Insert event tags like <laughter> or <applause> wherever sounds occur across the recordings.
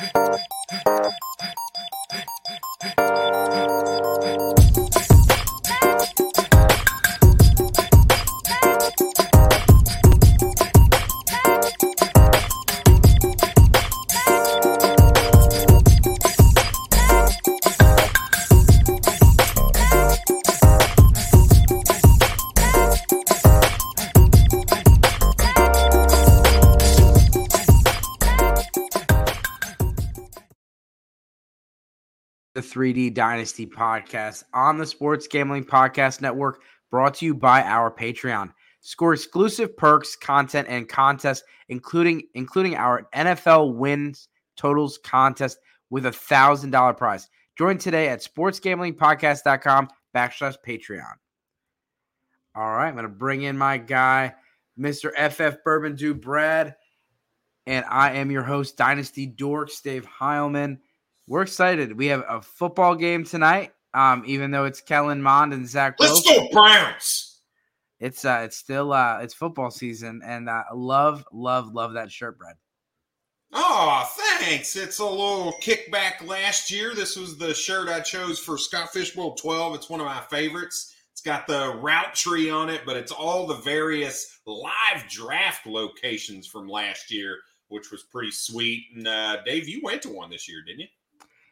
the 3D Dynasty podcast on the Sports Gambling Podcast Network, brought to you by our Patreon. Score exclusive perks, content, and contests, including including our NFL wins totals contest with a thousand dollar prize. Join today at sportsgamblingpodcast.com backslash Patreon. All right, I'm gonna bring in my guy, Mr. FF Bourbon Do Brad, and I am your host, Dynasty Dorks, Dave Heilman we're excited. We have a football game tonight. Um, even though it's Kellen Mond and Zach. Let's go Browns. It's uh, it's still uh, it's football season, and uh, love, love, love that shirt, Brad. Oh, thanks. It's a little kickback last year. This was the shirt I chose for Scott Fishbowl 12. It's one of my favorites. It's got the route tree on it, but it's all the various live draft locations from last year, which was pretty sweet. And uh, Dave, you went to one this year, didn't you?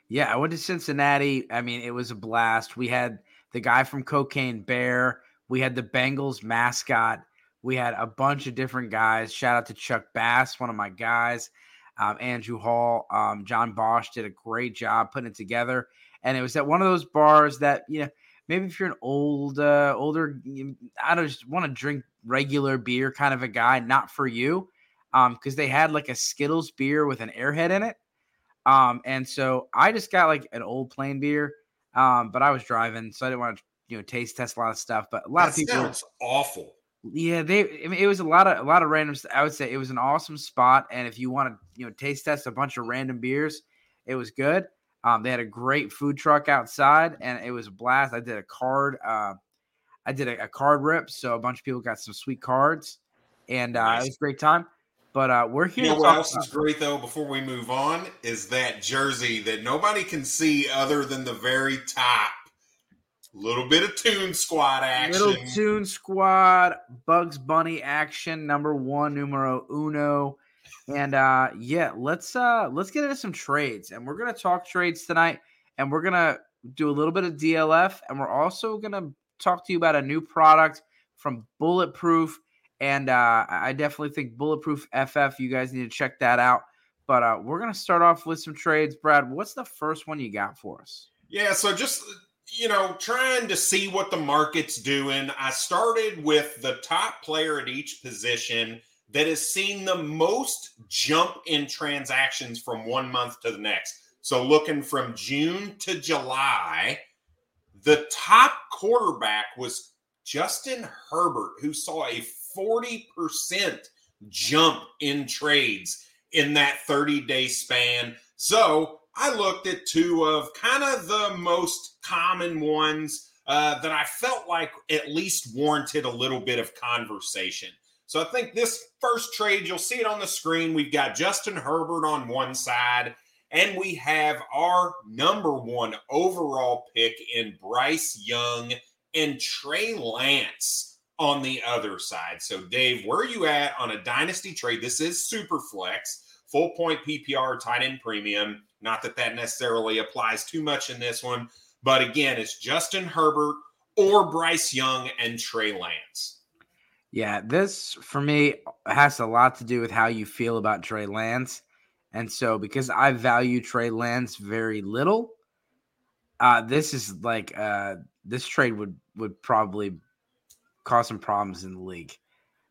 Yeah, I went to Cincinnati. I mean, it was a blast. We had the guy from Cocaine Bear. We had the Bengals mascot. We had a bunch of different guys. Shout out to Chuck Bass, one of my guys. Um, Andrew Hall, um, John Bosch did a great job putting it together. And it was at one of those bars that, you know, maybe if you're an old, uh, older, I don't just want to drink regular beer kind of a guy, not for you. Um, because they had like a Skittles beer with an airhead in it. Um, and so I just got like an old plain beer. Um, but I was driving, so I didn't want to, you know, taste test a lot of stuff. But a lot that of people sounds awful. Yeah, they. I mean, it was a lot of a lot of random. I would say it was an awesome spot, and if you want to, you know, taste test a bunch of random beers, it was good. Um, they had a great food truck outside, and it was a blast. I did a card. Uh, I did a, a card rip, so a bunch of people got some sweet cards, and uh, nice. it was a great time. But uh, we're here. You know what else is great though? Before we move on, is that jersey that nobody can see other than the very top. Little bit of Toon Squad action. Little Toon Squad, Bugs Bunny action, number one, numero uno. And uh yeah, let's uh let's get into some trades. And we're gonna talk trades tonight, and we're gonna do a little bit of DLF, and we're also gonna talk to you about a new product from Bulletproof and uh, I definitely think Bulletproof FF, you guys need to check that out. But uh, we're going to start off with some trades. Brad, what's the first one you got for us? Yeah, so just, you know, trying to see what the market's doing. I started with the top player at each position that has seen the most jump in transactions from one month to the next. So looking from June to July, the top quarterback was Justin Herbert, who saw a 40% jump in trades in that 30 day span. So I looked at two of kind of the most common ones uh, that I felt like at least warranted a little bit of conversation. So I think this first trade, you'll see it on the screen. We've got Justin Herbert on one side, and we have our number one overall pick in Bryce Young and Trey Lance on the other side. So, Dave, where are you at on a dynasty trade? This is super flex, full point PPR, tight end premium. Not that that necessarily applies too much in this one, but again, it's Justin Herbert or Bryce Young and Trey Lance. Yeah, this for me has a lot to do with how you feel about Trey Lance. And so, because I value Trey Lance very little, uh, this is like uh, this trade would would probably cause some problems in the league.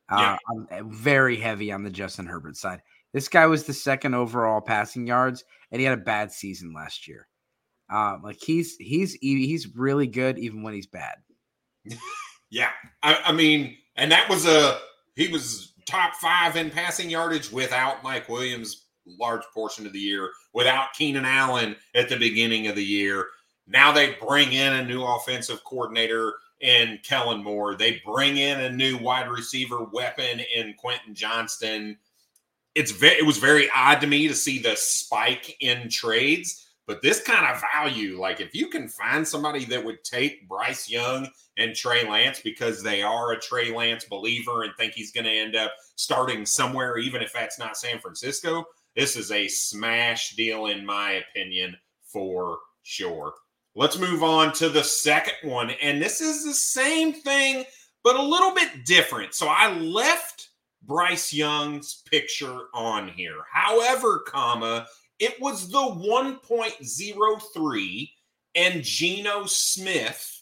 Uh, I'm uh, very heavy on the Justin Herbert side. This guy was the second overall passing yards, and he had a bad season last year. Um, like he's he's he's really good even when he's bad. <laughs> yeah, I, I mean, and that was a he was top five in passing yardage without Mike Williams large portion of the year, without Keenan Allen at the beginning of the year. Now they bring in a new offensive coordinator in Kellen Moore. They bring in a new wide receiver weapon in Quentin Johnston. it's very it was very odd to me to see the spike in trades. But this kind of value, like if you can find somebody that would take Bryce Young and Trey Lance because they are a Trey Lance believer and think he's going to end up starting somewhere, even if that's not San Francisco, this is a smash deal, in my opinion, for sure. Let's move on to the second one. And this is the same thing, but a little bit different. So I left Bryce Young's picture on here. However, comma, it was the 1.03 and Geno Smith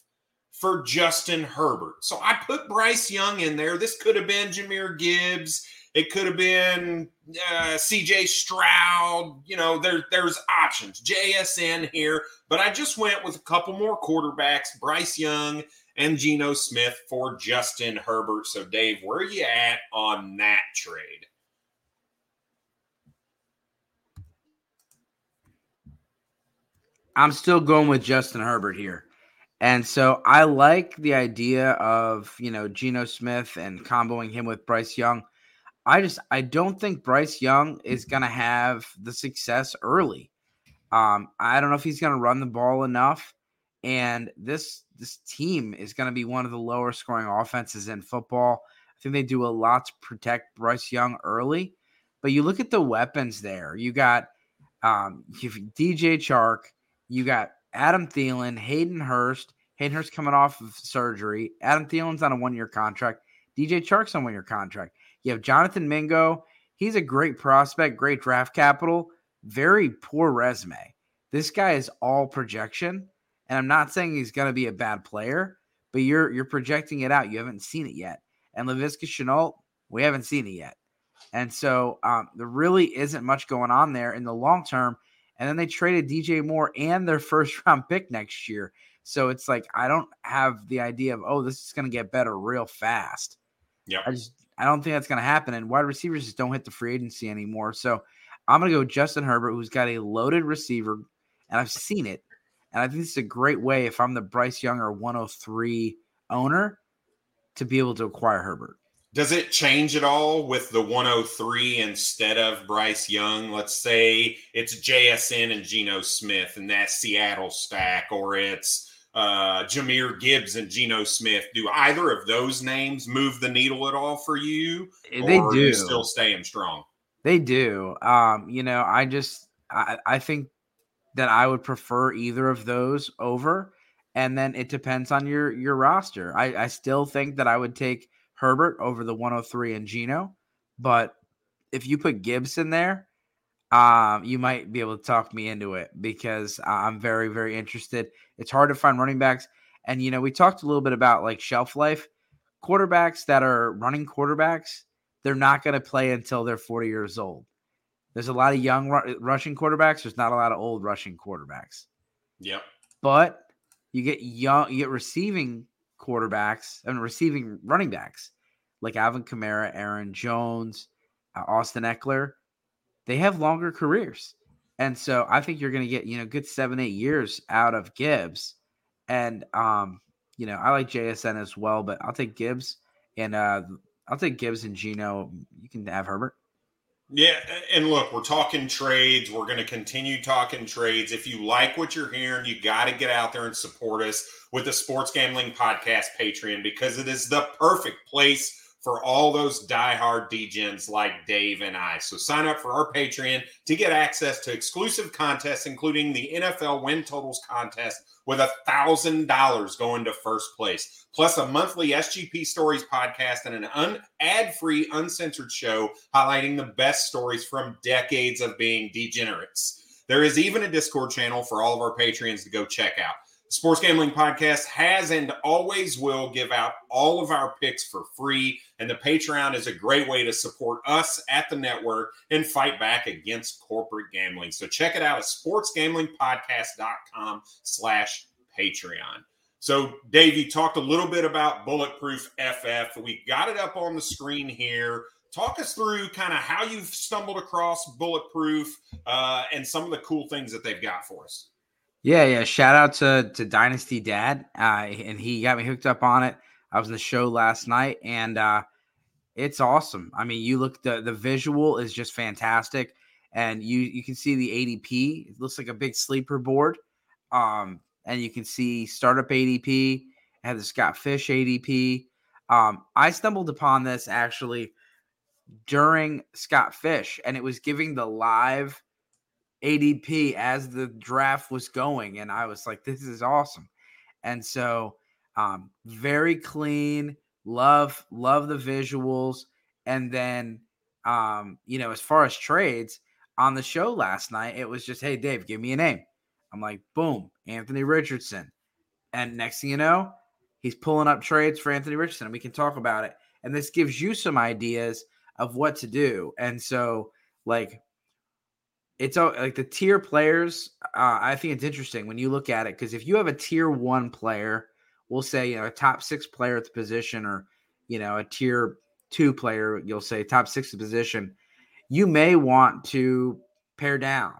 for Justin Herbert. So I put Bryce Young in there. This could have been Jahmyr Gibbs. It could have been uh, CJ Stroud. You know, there, there's options. JSN here. But I just went with a couple more quarterbacks Bryce Young and Geno Smith for Justin Herbert. So, Dave, where are you at on that trade? I'm still going with Justin Herbert here. And so I like the idea of, you know, Geno Smith and comboing him with Bryce Young. I just I don't think Bryce Young is going to have the success early. Um, I don't know if he's going to run the ball enough and this this team is going to be one of the lower scoring offenses in football. I think they do a lot to protect Bryce Young early. But you look at the weapons there. You got um, DJ Chark, you got Adam Thielen, Hayden Hurst. Hayden Hurst coming off of surgery. Adam Thielen's on a one year contract. DJ Chark's on one year contract. You have Jonathan Mingo. He's a great prospect, great draft capital, very poor resume. This guy is all projection. And I'm not saying he's going to be a bad player, but you're you're projecting it out. You haven't seen it yet. And Laviska Shenault, we haven't seen it yet. And so um, there really isn't much going on there in the long term. And then they traded DJ Moore and their first <laughs> round pick next year. So it's like I don't have the idea of oh this is going to get better real fast. Yeah, I just I don't think that's going to happen. And wide receivers just don't hit the free agency anymore. So I'm going to go Justin Herbert, who's got a loaded receiver, and I've seen it. And I think this is a great way if I'm the Bryce Younger 103 owner to be able to acquire Herbert. Does it change at all with the 103 instead of Bryce Young? Let's say it's JSN and Geno Smith and that Seattle stack, or it's uh, Jahmyr Gibbs and Geno Smith. Do either of those names move the needle at all for you? Eh, they do. still staying strong. They do. Um, you know, I just I, I think that I would prefer either of those over. And then it depends on your your roster. I, I still think that I would take Herbert over the 103 and Geno. But if you put Gibbs in there, um, you might be able to talk me into it because I'm very, very interested. It's hard to find running backs. And, you know, we talked a little bit about like shelf life. Quarterbacks that are running quarterbacks, they're not going to play until they're 40 years old. There's a lot of young rushing quarterbacks. There's not a lot of old rushing quarterbacks. Yep. But you get young, you get receiving quarterbacks and receiving running backs like Alvin Kamara, Aaron Jones, uh, Austin Ekeler. They have longer careers. And so I think you're going to get, you know, good seven, eight years out of Gibbs. And, um, you know, I like JSN as well, but I'll take Gibbs and, uh, I'll take Gibbs and Geno. You can have Herbert. Yeah, and look, we're talking trades. We're going to continue talking trades. If you like what you're hearing, you got to get out there and support us with the Sports Gambling Podcast Patreon because it is the perfect place for all those diehard degens like Dave and I. So sign up for our Patreon to get access to exclusive contests, including the NFL win totals contest with a thousand dollars going to first place, plus a monthly SGP Stories podcast and an un- ad-free, uncensored show highlighting the best stories from decades of being degenerates. There is even a Discord channel for all of our Patreons to go check out. Sports Gambling Podcast has and always will give out all of our picks for free. And the Patreon is a great way to support us at the network and fight back against corporate gambling. So check it out at sportsgamblingpodcast.com slash Patreon. So, Dave, you talked a little bit about Bulletproof FF. We got it up on the screen here. Talk us through kind of how you've stumbled across Bulletproof uh, and some of the cool things that they've got for us. Yeah, yeah. Shout out to to Dynasty Dad, uh, and he got me hooked up on it. I was in the show last night, and uh, It's awesome. I mean, you look the the visual is just fantastic, and you you can see the ADP. It looks like a big sleeper board, um, and you can see startup ADP. Had the Scott Fish ADP. Um, I stumbled upon this actually during Scott Fish, and it was giving the live ADP as the draft was going, and I was like, "This is awesome." And so, um, very clean Love, love the visuals. And then, um, you know, as far as trades on the show last night, it was just, hey, Dave, give me a name. I'm like, boom, Anthony Richardson. And next thing you know, he's pulling up trades for Anthony Richardson, and we can talk about it. And this gives you some ideas of what to do. And so, like, it's like the tier players. Uh, I think it's interesting when you look at it because if you have a tier one player we'll say you know a top six player at the position or you know a tier two player you'll say top six position you may want to pare down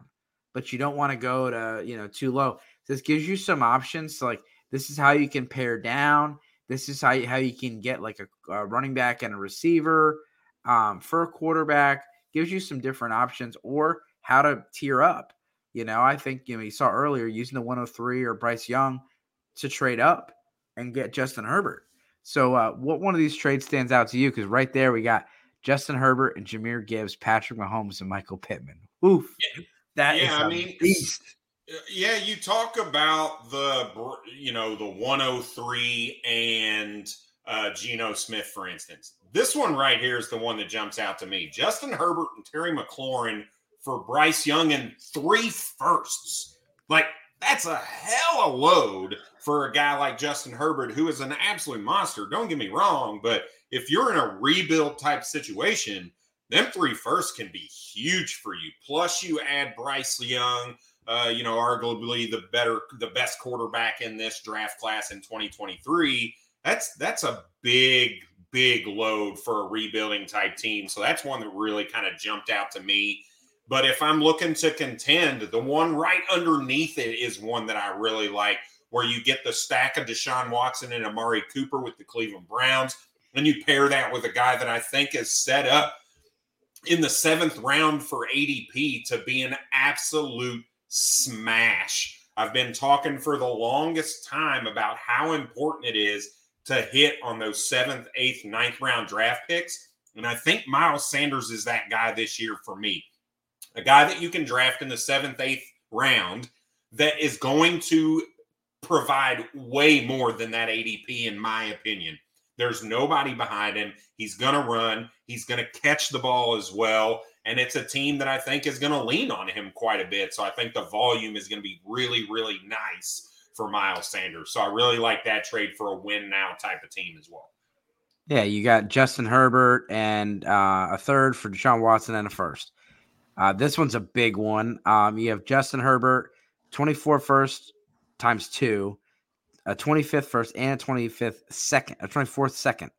but you don't want to go to you know too low this gives you some options so like this is how you can pare down this is how you, how you can get like a, a running back and a receiver um, for a quarterback gives you some different options or how to tier up you know i think you know you saw earlier using the 103 or bryce young to trade up and get Justin Herbert. So, uh, what one of these trades stands out to you? Because right there, we got Justin Herbert and Jahmyr Gibbs, Patrick Mahomes, and Michael Pittman. Oof, that yeah, I mean, beast. Uh, yeah, you talk about the you know the 103 and uh, Geno Smith, for instance. This one right here is the one that jumps out to me. Justin Herbert and Terry McLaurin for Bryce Young and three firsts. Like that's a hell of a load for a guy like Justin Herbert, who is an absolute monster. Don't get me wrong, but if you're in a rebuild type situation, them three firsts can be huge for you. Plus, you add Bryce Young, uh, you know, arguably the better, the best quarterback in this draft class in 2023. That's that's a big, big load for a rebuilding type team. So that's one that really kind of jumped out to me. But if I'm looking to contend, the one right underneath it is one that I really like where you get the stack of Deshaun Watson and Amari Cooper with the Cleveland Browns. And you pair that with a guy that I think is set up in the seventh round for ADP to be an absolute smash. I've been talking for the longest time about how important it is to hit on those seventh, eighth, ninth round draft picks. And I think Miles Sanders is that guy this year for me. A guy that you can draft in the seventh, eighth round that is going to provide way more than that ADP, in my opinion. There's nobody behind him. He's going to run, he's going to catch the ball as well. And it's a team that I think is going to lean on him quite a bit. So I think the volume is going to be really, really nice for Miles Sanders. So I really like that trade for a win now type of team as well. Yeah, you got Justin Herbert and uh, a third for Deshaun Watson and a first. Uh, this one's a big one. Um, you have Justin Herbert, 24 first, times two, a 25th first and a 25th second, a 24th second.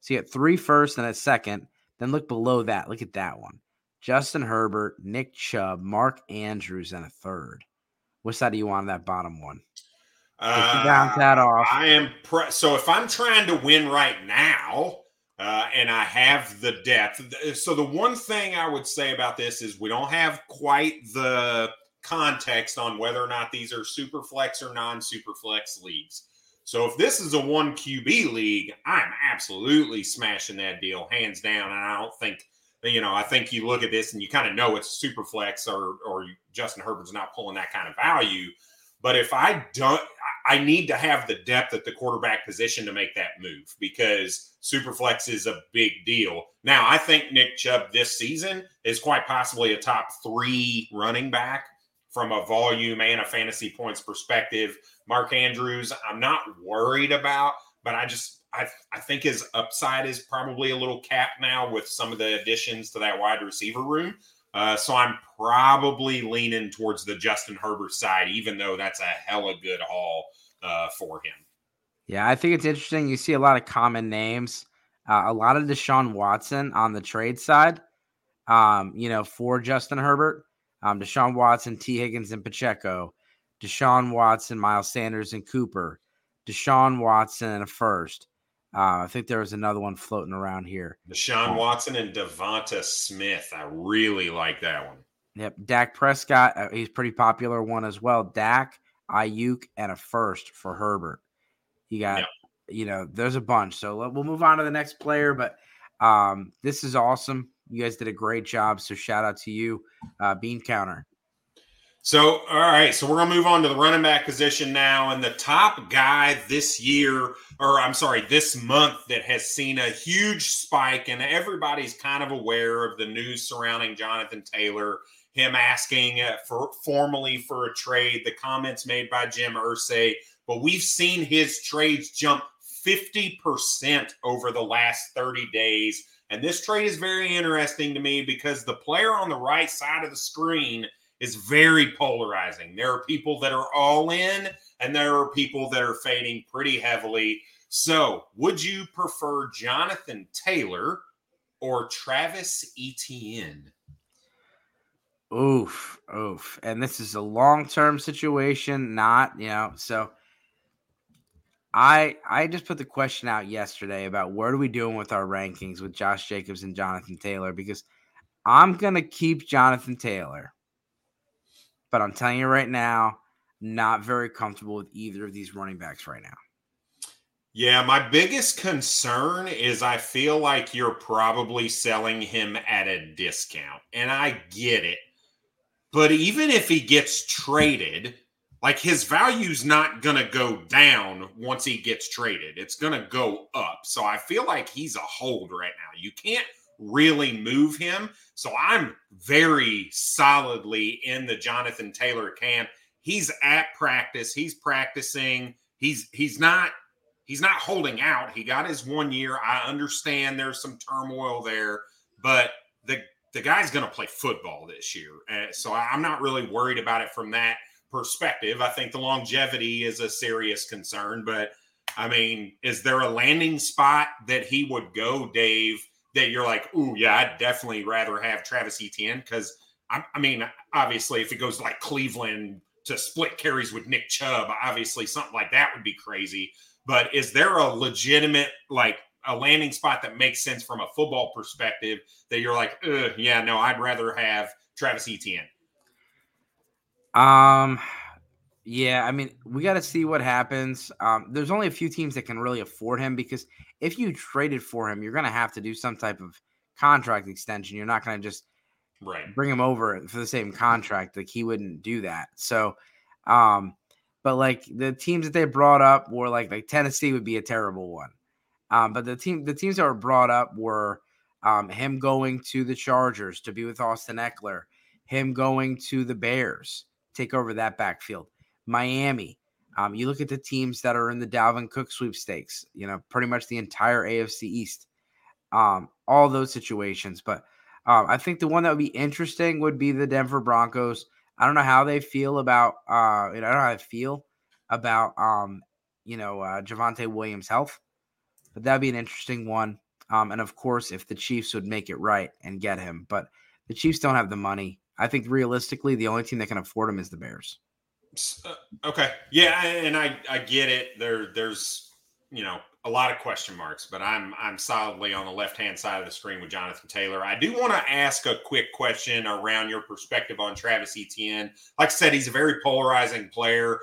So you get three first and a second. Then look below that. Look at that one. Justin Herbert, Nick Chubb, Mark Andrews, and a third. What side do you want on that bottom one? Uh, bounce that off. I am pre- so if I'm trying to win right now, uh, and I have the depth. So the one thing I would say about this is we don't have quite the context on whether or not these are super flex or non super flex leagues. So if this is a one QB league, I'm absolutely smashing that deal hands down. And I don't think, you know, I think you look at this and you kind of know it's super flex or or Justin Herbert's not pulling that kind of value. But if I don't, I need to have the depth at the quarterback position to make that move because Superflex is a big deal. Now, I think Nick Chubb this season is quite possibly a top three running back from a volume and a fantasy points perspective. Mark Andrews, I'm not worried about, but I just I, I think his upside is probably a little capped now with some of the additions to that wide receiver room. Uh, so I'm probably leaning towards the Justin Herbert side, even though that's a hella good haul uh, for him. Yeah, I think it's interesting. You see a lot of common names, uh, a lot of Deshaun Watson on the trade side. Um, you know, for Justin Herbert, um, Deshaun Watson, Tee Higgins, and Pacheco, Deshaun Watson, Miles Sanders, and Cooper, Deshaun Watson and a first, Uh, I think there was another one floating around here. Deshaun um, Watson and Devonta Smith. I really like that one. Yep. Dak Prescott, uh, he's pretty popular one as well. Dak, Aiyuk, and a first for Herbert. You got, yep. you know, there's a bunch. So we'll move on to the next player, but um, this is awesome. You guys did a great job. So shout out to you, uh, Bean Counter. So, all right. So we're going to move on to the running back position now. And the top guy this year, or I'm sorry, this month that has seen a huge spike, and everybody's kind of aware of the news surrounding Jonathan Taylor, him asking uh, for formally for a trade, the comments made by Jim Irsay. But we've seen his trades jump 50% over the last 30 days. And this trade is very interesting to me because the player on the right side of the screen is very polarizing. There are people that are all in, and there are people that are fading pretty heavily. So, would you prefer Jonathan Taylor or Travis Etienne? Oof, oof. And this is a long term situation, not, you know, so I I just put the question out yesterday about what are we doing with our rankings with Josh Jacobs and Jonathan Taylor because I'm gonna keep Jonathan Taylor but I'm telling you right now, not very comfortable with either of these running backs right now. Yeah, my biggest concern is I feel like you're probably selling him at a discount. And I get it. But even if he gets traded, like his value's not going to go down once he gets traded. It's going to go up. So I feel like he's a hold right now. You can't really move him. So I'm very solidly in the Jonathan Taylor camp. He's at practice. He's practicing. He's he's not he's not holding out. He got his one year. I understand there's some turmoil there, but the the guy's going to play football this year. Uh, so I'm not really worried about it from that perspective. I think the longevity is a serious concern, but I mean, is there a landing spot that he would go, Dave, that you're like, ooh, yeah, I'd definitely rather have Travis Etienne because I, I, mean, obviously, if it goes like Cleveland to split carries with Nick Chubb, obviously something like that would be crazy. But is there a legitimate like a landing spot that makes sense from a football perspective that you're like, yeah, no, I'd rather have Travis Etienne? Um, yeah, I mean, we got to see what happens. Um, there's only a few teams that can really afford him because if you traded for him, you're going to have to do some type of contract extension. You're not going to just right bring him over for the same contract. Like he wouldn't do that. So, um, but like the teams that they brought up were like like Tennessee would be a terrible one. Um, but the team the teams that were brought up were um, him going to the Chargers to be with Austin Ekeler, him going to the Bears, take over that backfield Miami. Um, you look at the teams that are in the Dalvin Cook sweepstakes, you know, pretty much the entire AFC East, um, all those situations. But um, I think the one that would be interesting would be the Denver Broncos. I don't know how they feel about, uh, I don't know how they feel about, um, you know, uh, Javonte Williams' health, but that'd be an interesting one. Um, and of course, if the Chiefs would make it right and get him, but the Chiefs don't have the money. I think realistically, the only team that can afford him is the Bears. Uh, okay. Yeah, and I I get it. There there's you know a lot of question marks, but I'm I'm solidly on the left hand side of the screen with Jonathan Taylor. I do want to ask a quick question around your perspective on Travis Etienne. Like I said, he's a very polarizing player.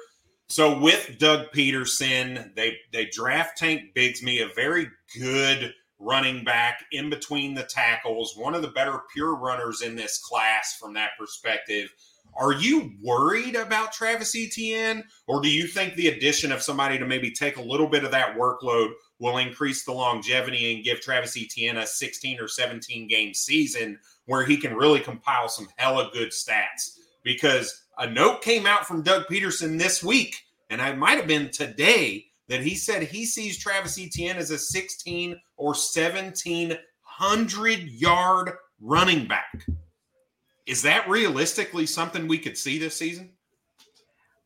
So with Doug Pederson, they they draft Tank Bigsby, a very good running back in between the tackles, one of the better pure runners in this class from that perspective. Are you worried about Travis Etienne, or do you think the addition of somebody to maybe take a little bit of that workload will increase the longevity and give Travis Etienne a 16 or 17 game season where he can really compile some hella good stats? Because a note came out from Doug Pederson this week, and I might have been today, that he said he sees Travis Etienne as a 16 or 1700 yard running back. Is that realistically something we could see this season?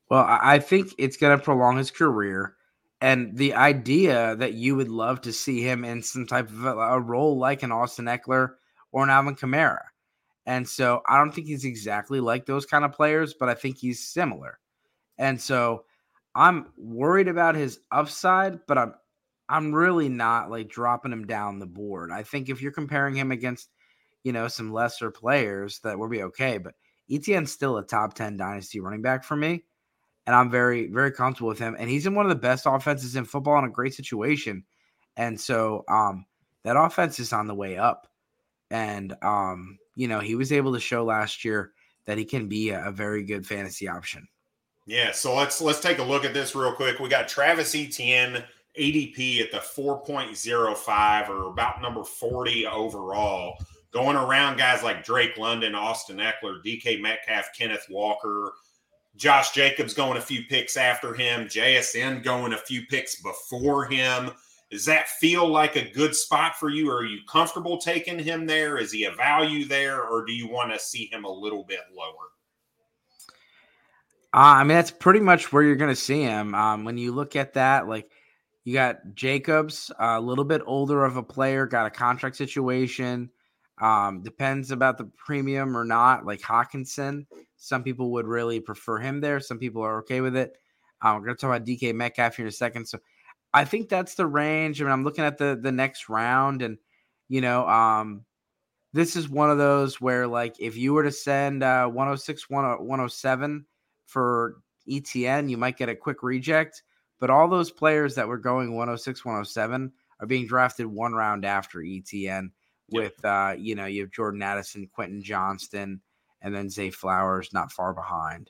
Well, I think it's going to prolong his career. And the idea that you would love to see him in some type of a, role like an Austin Ekeler or an Alvin Kamara. And so I don't think he's exactly like those kind of players, but I think he's similar. And so I'm worried about his upside, but I'm I'm really not like dropping him down the board. I think if you're comparing him against, you know, some lesser players, that will be okay. But Etienne's still a top 10 dynasty running back for me. And I'm very, very comfortable with him. And he's in one of the best offenses in football in a great situation. And so um that offense is on the way up. And um, you know, he was able to show last year that he can be a, a very good fantasy option. Yeah, so let's let's take a look at this real quick. We got Travis Etienne ADP at the 4.05 or about number 40 overall. Going around guys like Drake London, Austin Ekeler, DK Metcalf, Kenneth Walker, Josh Jacobs going a few picks after him, JSN going a few picks before him. Does that feel like a good spot for you? Are you comfortable taking him there? Is he a value there, or do you want to see him a little bit lower? Uh, I mean, that's pretty much where you're going to see him. Um, when you look at that, like you got Jacobs, a little bit older of a player, got a contract situation. Um, depends about the premium or not. Like Hockenson, some people would really prefer him there. Some people are okay with it. Um, we're going to talk about DK Metcalf here in a second. So I think that's the range. I mean, I'm looking at the the next round, and you know, um, this is one of those where like if you were to send uh, 106, 107 for ETN, you might get a quick reject. But all those players that were going 106, 107 are being drafted one round after Etienne. With uh, you know, you have Jordan Addison, Quentin Johnston, and then Zay Flowers not far behind.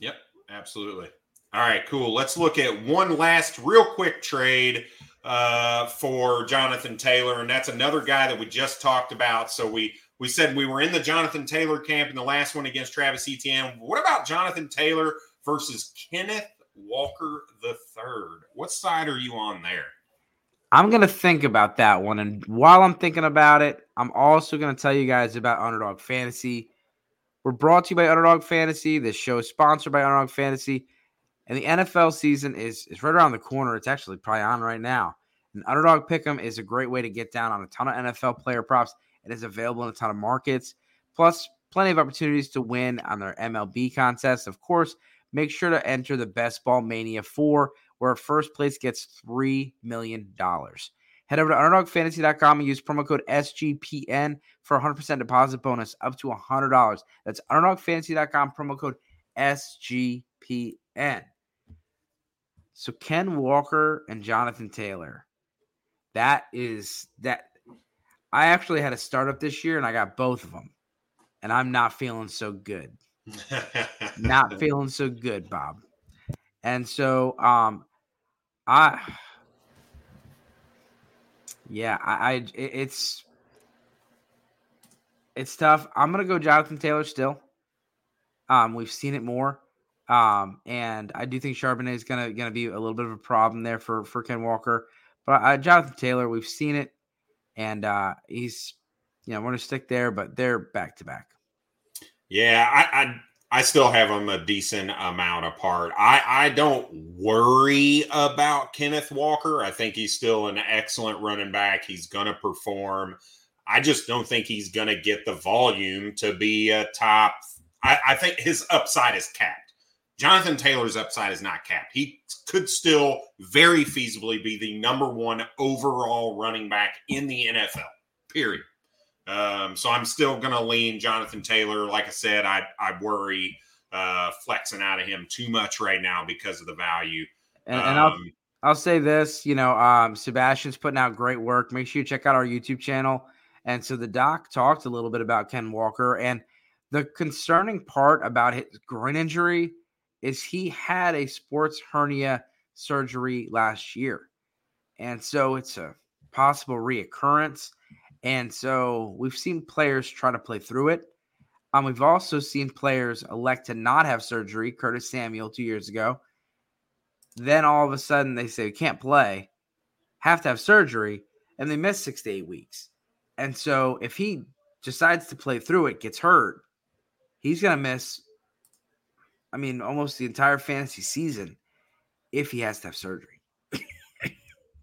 Yep, absolutely. All right, cool. Let's look at one last real quick trade uh, for Jonathan Taylor, and that's another guy that we just talked about. So we we said we were in the Jonathan Taylor camp in the last one against Travis Etienne. What about Jonathan Taylor versus Kenneth Walker the third? What side are you on there? I'm gonna think about that one, and while I'm thinking about it, I'm also gonna tell you guys about Underdog Fantasy. We're brought to you by Underdog Fantasy. This show is sponsored by Underdog Fantasy. And the NFL season is is right around the corner. It's actually probably on right now. And Underdog Pick'em is a great way to get down on a ton of NFL player props. It is available in a ton of markets, plus plenty of opportunities to win on their MLB contest. Of course, make sure to enter the Best Ball Mania 4, where first place gets $3 million. Head over to UnderdogFantasy.com and use promo code SGPN for 100% deposit bonus up to $100. That's UnderdogFantasy.com, promo code SGPN. So Ken Walker and Jonathan Taylor. That is that I actually had a startup this year and I got both of them. And I'm not feeling so good. <laughs> not feeling so good, Bob. And so um I yeah, I, I it's it's tough. I'm gonna go Jonathan Taylor still. Um, we've seen it more. Um, and I do think Charbonnet is gonna gonna be a little bit of a problem there for for Ken Walker. But uh, Jonathan Taylor, we've seen it, and uh, he's you know we're gonna stick there, but they're back to back. Yeah, I, I I still have them a decent amount apart. I I don't worry about Kenneth Walker. I think he's still an excellent running back. He's gonna perform. I just don't think he's gonna get the volume to be a top. I, I think his upside is capped. Jonathan Taylor's upside is not capped. He could still very feasibly be the number one overall running back in the NFL, period. Um, so I'm still going to lean Jonathan Taylor. Like I said, I, I worry uh, flexing out of him too much right now because of the value. And, and um, I'll, I'll say this, you know, um, Sebastian's putting out great work. Make sure you check out our YouTube channel. And so the doc talked a little bit about Ken Walker and the concerning part about his groin injury – is he had a sports hernia surgery last year. And so it's a possible reoccurrence. And so we've seen players try to play through it. Um, we've also seen players elect to not have surgery. Curtis Samuel two years ago. Then all of a sudden they say can't play, have to have surgery, and they miss six to eight weeks. And so if he decides to play through it, gets hurt, he's going to miss I mean, almost the entire fantasy season if he has to have surgery.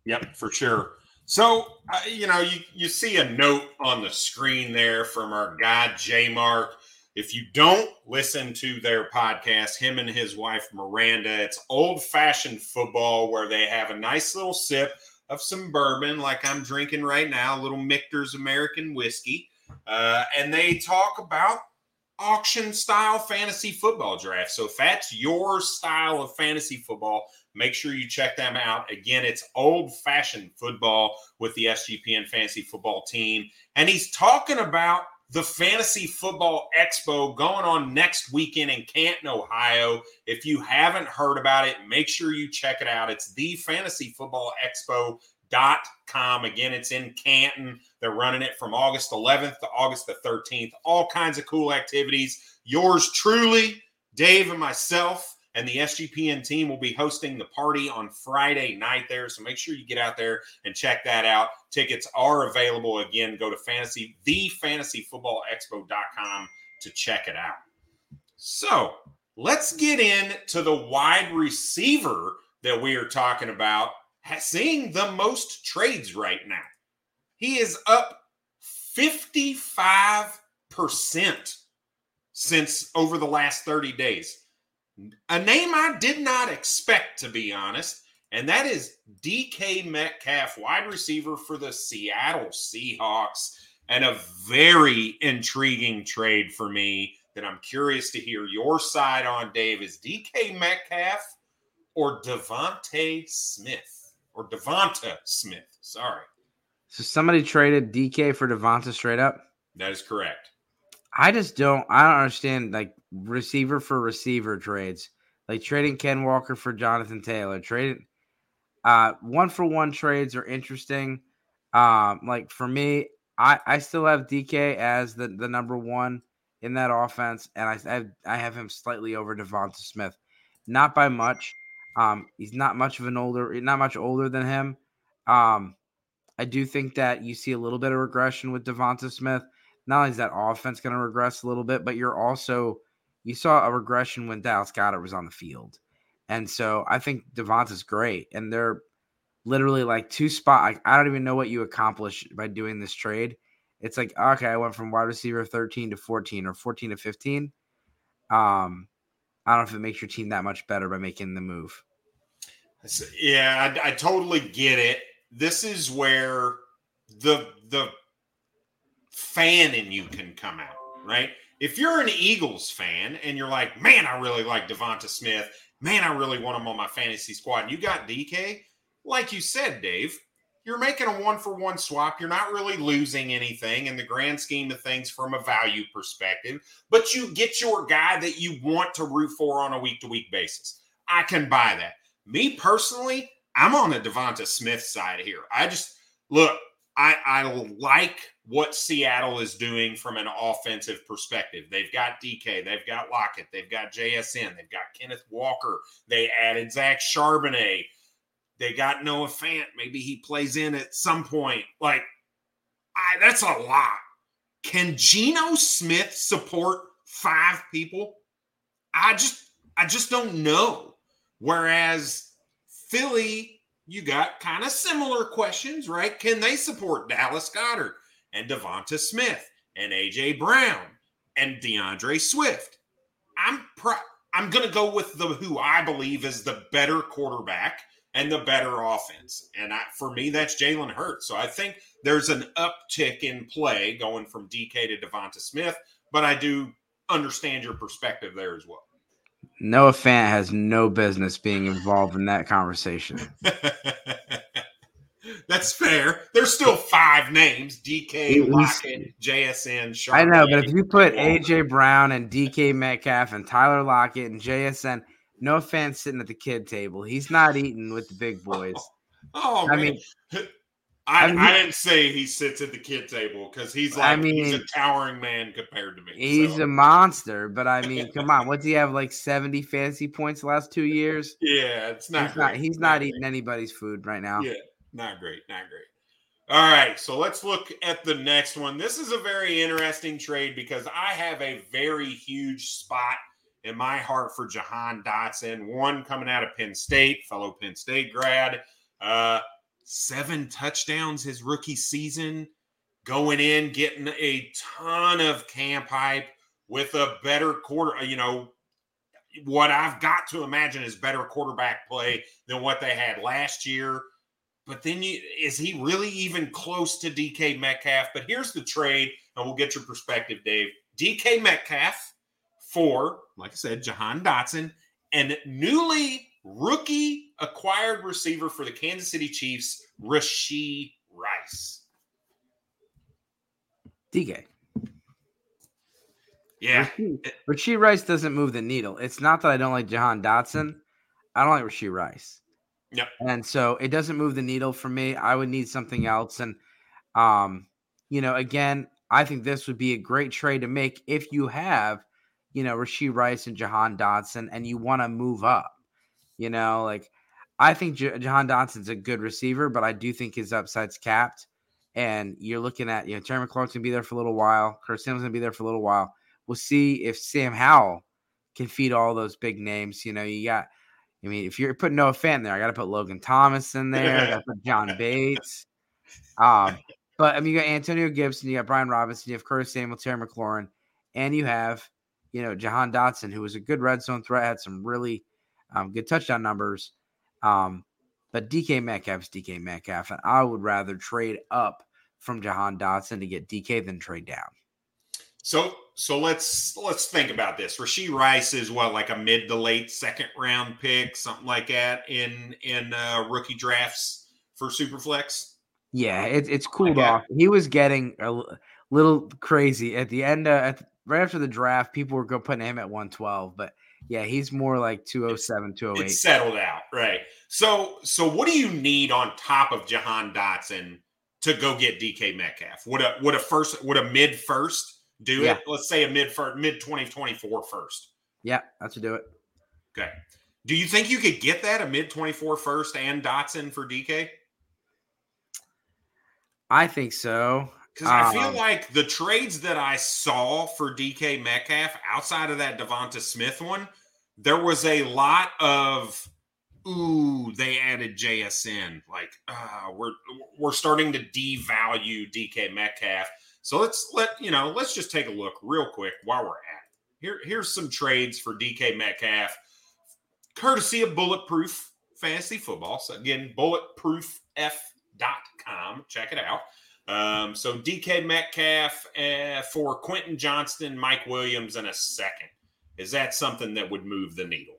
yep, for sure. So, uh, you know, you, you see a note on the screen there from our guy, J Mark. If you don't listen to their podcast, him and his wife, Miranda, it's old fashioned football where they have a nice little sip of some bourbon, like I'm drinking right now, little Michter's American whiskey. Uh, and they talk about auction style fantasy football draft. So if that's your style of fantasy football, make sure you check them out. Again, it's old fashioned football with the SGPN fantasy football team. And he's talking about the Fantasy Football Expo going on next weekend in Canton, Ohio. If you haven't heard about it, make sure you check it out. It's the Fantasy Football Expo dot com again it's in canton they're running it from august 11th to august the 13th all kinds of cool activities yours truly dave and myself and the sgpn team will be hosting the party on friday night there so make sure you get out there and check that out tickets are available again go to fantasy the fantasy football expo.com to check it out so let's get into the wide receiver that we are talking about seeing the most trades right now. He is up 55% since over the last 30 days. A name I did not expect, to be honest, and that is DK Metcalf, wide receiver for the Seattle Seahawks, and a very intriguing trade for me that I'm curious to hear your side on, Dave. Is DK Metcalf or DeVonta Smith? or Devonta Smith. Sorry. So somebody traded DK for Devonta straight up. That is correct. I just don't. I don't understand like receiver for receiver trades, like trading Ken Walker for Jonathan Taylor. Trading uh, one for one trades are interesting. Um, like for me, I I still have DK as the the number one in that offense, and I I have, I have him slightly over Devonta Smith, not by much. Um, he's not much of an older, not much older than him. Um, I do think that you see a little bit of regression with Devonta Smith. Not only is that offense going to regress a little bit, but you're also you saw a regression when Dallas Goedert was on the field, and so I think Devonta's great, and they're literally like two spot. Like, I don't even know what you accomplish by doing this trade. It's like okay, I went from wide receiver 13 to 14 or 14 to 15. Um, I don't know if it makes your team that much better by making the move. Yeah, I, I totally get it. This is where the the fan in you can come out, right? If you're an Eagles fan and you're like, man, I really like Devonta Smith, man, I really want him on my fantasy squad, and you got DK, like you said, Dave, you're making a one for one swap. You're not really losing anything in the grand scheme of things from a value perspective, but you get your guy that you want to root for on a week to week basis. I can buy that. Me personally, I'm on the Devonta Smith side here. I just look, I, I like what Seattle is doing from an offensive perspective. They've got DK, they've got Lockett, they've got JSN, they've got Kenneth Walker, they added Zach Charbonnet they got Noah Fant. Maybe he plays in at some point. Like, I, that's a lot. Can Geno Smith support five people? I just, I just don't know. Whereas Philly, you got kind of similar questions, right? Can they support Dallas Goedert and Devonta Smith and AJ Brown and DeAndre Swift? I'm pro- I'm going to go with the who I believe is the better quarterback and the better offense. And I, for me, that's Jalen Hurts. So I think there's an uptick in play going from DK to Devonta Smith, but I do understand your perspective there as well. Noah Fant has no business being involved in that conversation. <laughs> That's fair. There's still five names: DK, Lockett, JSN. Charbonnet, I know, but if you put AJ Brown and DK Metcalf and Tyler Lockett and JSN, no offense sitting at the kid table. He's not eating with the big boys. <laughs> Oh, I mean, I, I, mean, I, didn't say he sits at the kid table because he's like I mean, he's a towering man compared to me. He's so. a monster, but I mean, <laughs> come on, what do you have like seventy fantasy points the last two years? Yeah, it's not. He's great. not. He's not eating anybody's food right now. Yeah, not great, not great. All right, so let's look at the next one. This is a very interesting trade because I have a very huge spot in my heart for Jahan Dotson. One coming out of Penn State, fellow Penn State grad. Uh, seven touchdowns his rookie season, going in, getting a ton of camp hype with a better quarter. You know, what I've got to imagine is better quarterback play than what they had last year. But then you is he really even close to DK Metcalf? But here's the trade, and we'll get your perspective, Dave. DK Metcalf for, like I said, Jahan Dotson and newly rookie acquired receiver for the Kansas City Chiefs, Rashee Rice. DK. Yeah. Rashee, Rashee Rice doesn't move the needle. It's not that I don't like Jahan Dotson. I don't like Rashee Rice. Yep. And so it doesn't move the needle for me. I would need something else. And um, you know, again, I think this would be a great trade to make if you have, you know, Rashee Rice and Jahan Dotson and you want to move up. You know, like I think J- Jahan Dotson's a good receiver, but I do think his upside's capped. And you're looking at, you know, Terry McLaurin's gonna be there for a little while. Kurt Simmons gonna be there for a little while. We'll see if Sam Howell can feed all those big names. You know, you got I mean, if you're putting Noah Fant there, I got to put Logan Thomas in <laughs> there. I got to put John Bates. Um, but I mean, you got Antonio Gibson, you got Brian Robinson, you have Curtis Samuel, Terry McLaurin, and you have, you know, Jahan Dotson, who was a good red zone threat, had some really um, good touchdown numbers. Um, but DK Metcalf is DK Metcalf, and I would rather trade up from Jahan Dotson to get DK than trade down. So so let's let's think about this. Rashee Rice is what like a mid to late second round pick, something like that in in uh, rookie drafts for Superflex. Yeah, it, it's cooled off. He was getting a little crazy at the end, uh, at, right after the draft. People were going putting him at 112, but yeah, he's more like 207, 208. It's settled out, right? So, so what do you need on top of Jahan Dotson to go get DK Metcalf? Would a would a first would a mid first do yeah. it? Let's say a mid first, mid 2024 first. Yeah, that's to do it. Okay. Do you think you could get that a mid 24 first and Dotson for DK? I think so. Because um, I feel um, like the trades that I saw for DK Metcalf outside of that Devonta Smith one, there was a lot of ooh, they added JSN. Like, uh, we're we're starting to devalue DK Metcalf. So let's let you know, let's just take a look real quick while we're at it. Here, here's some trades for DK Metcalf, courtesy of Bulletproof Fantasy Football. So again, bulletprooff.com. Check it out. Um, so DK Metcalf uh, for Quentin Johnston, Mike Williams, and a second. Is that something that would move the needle?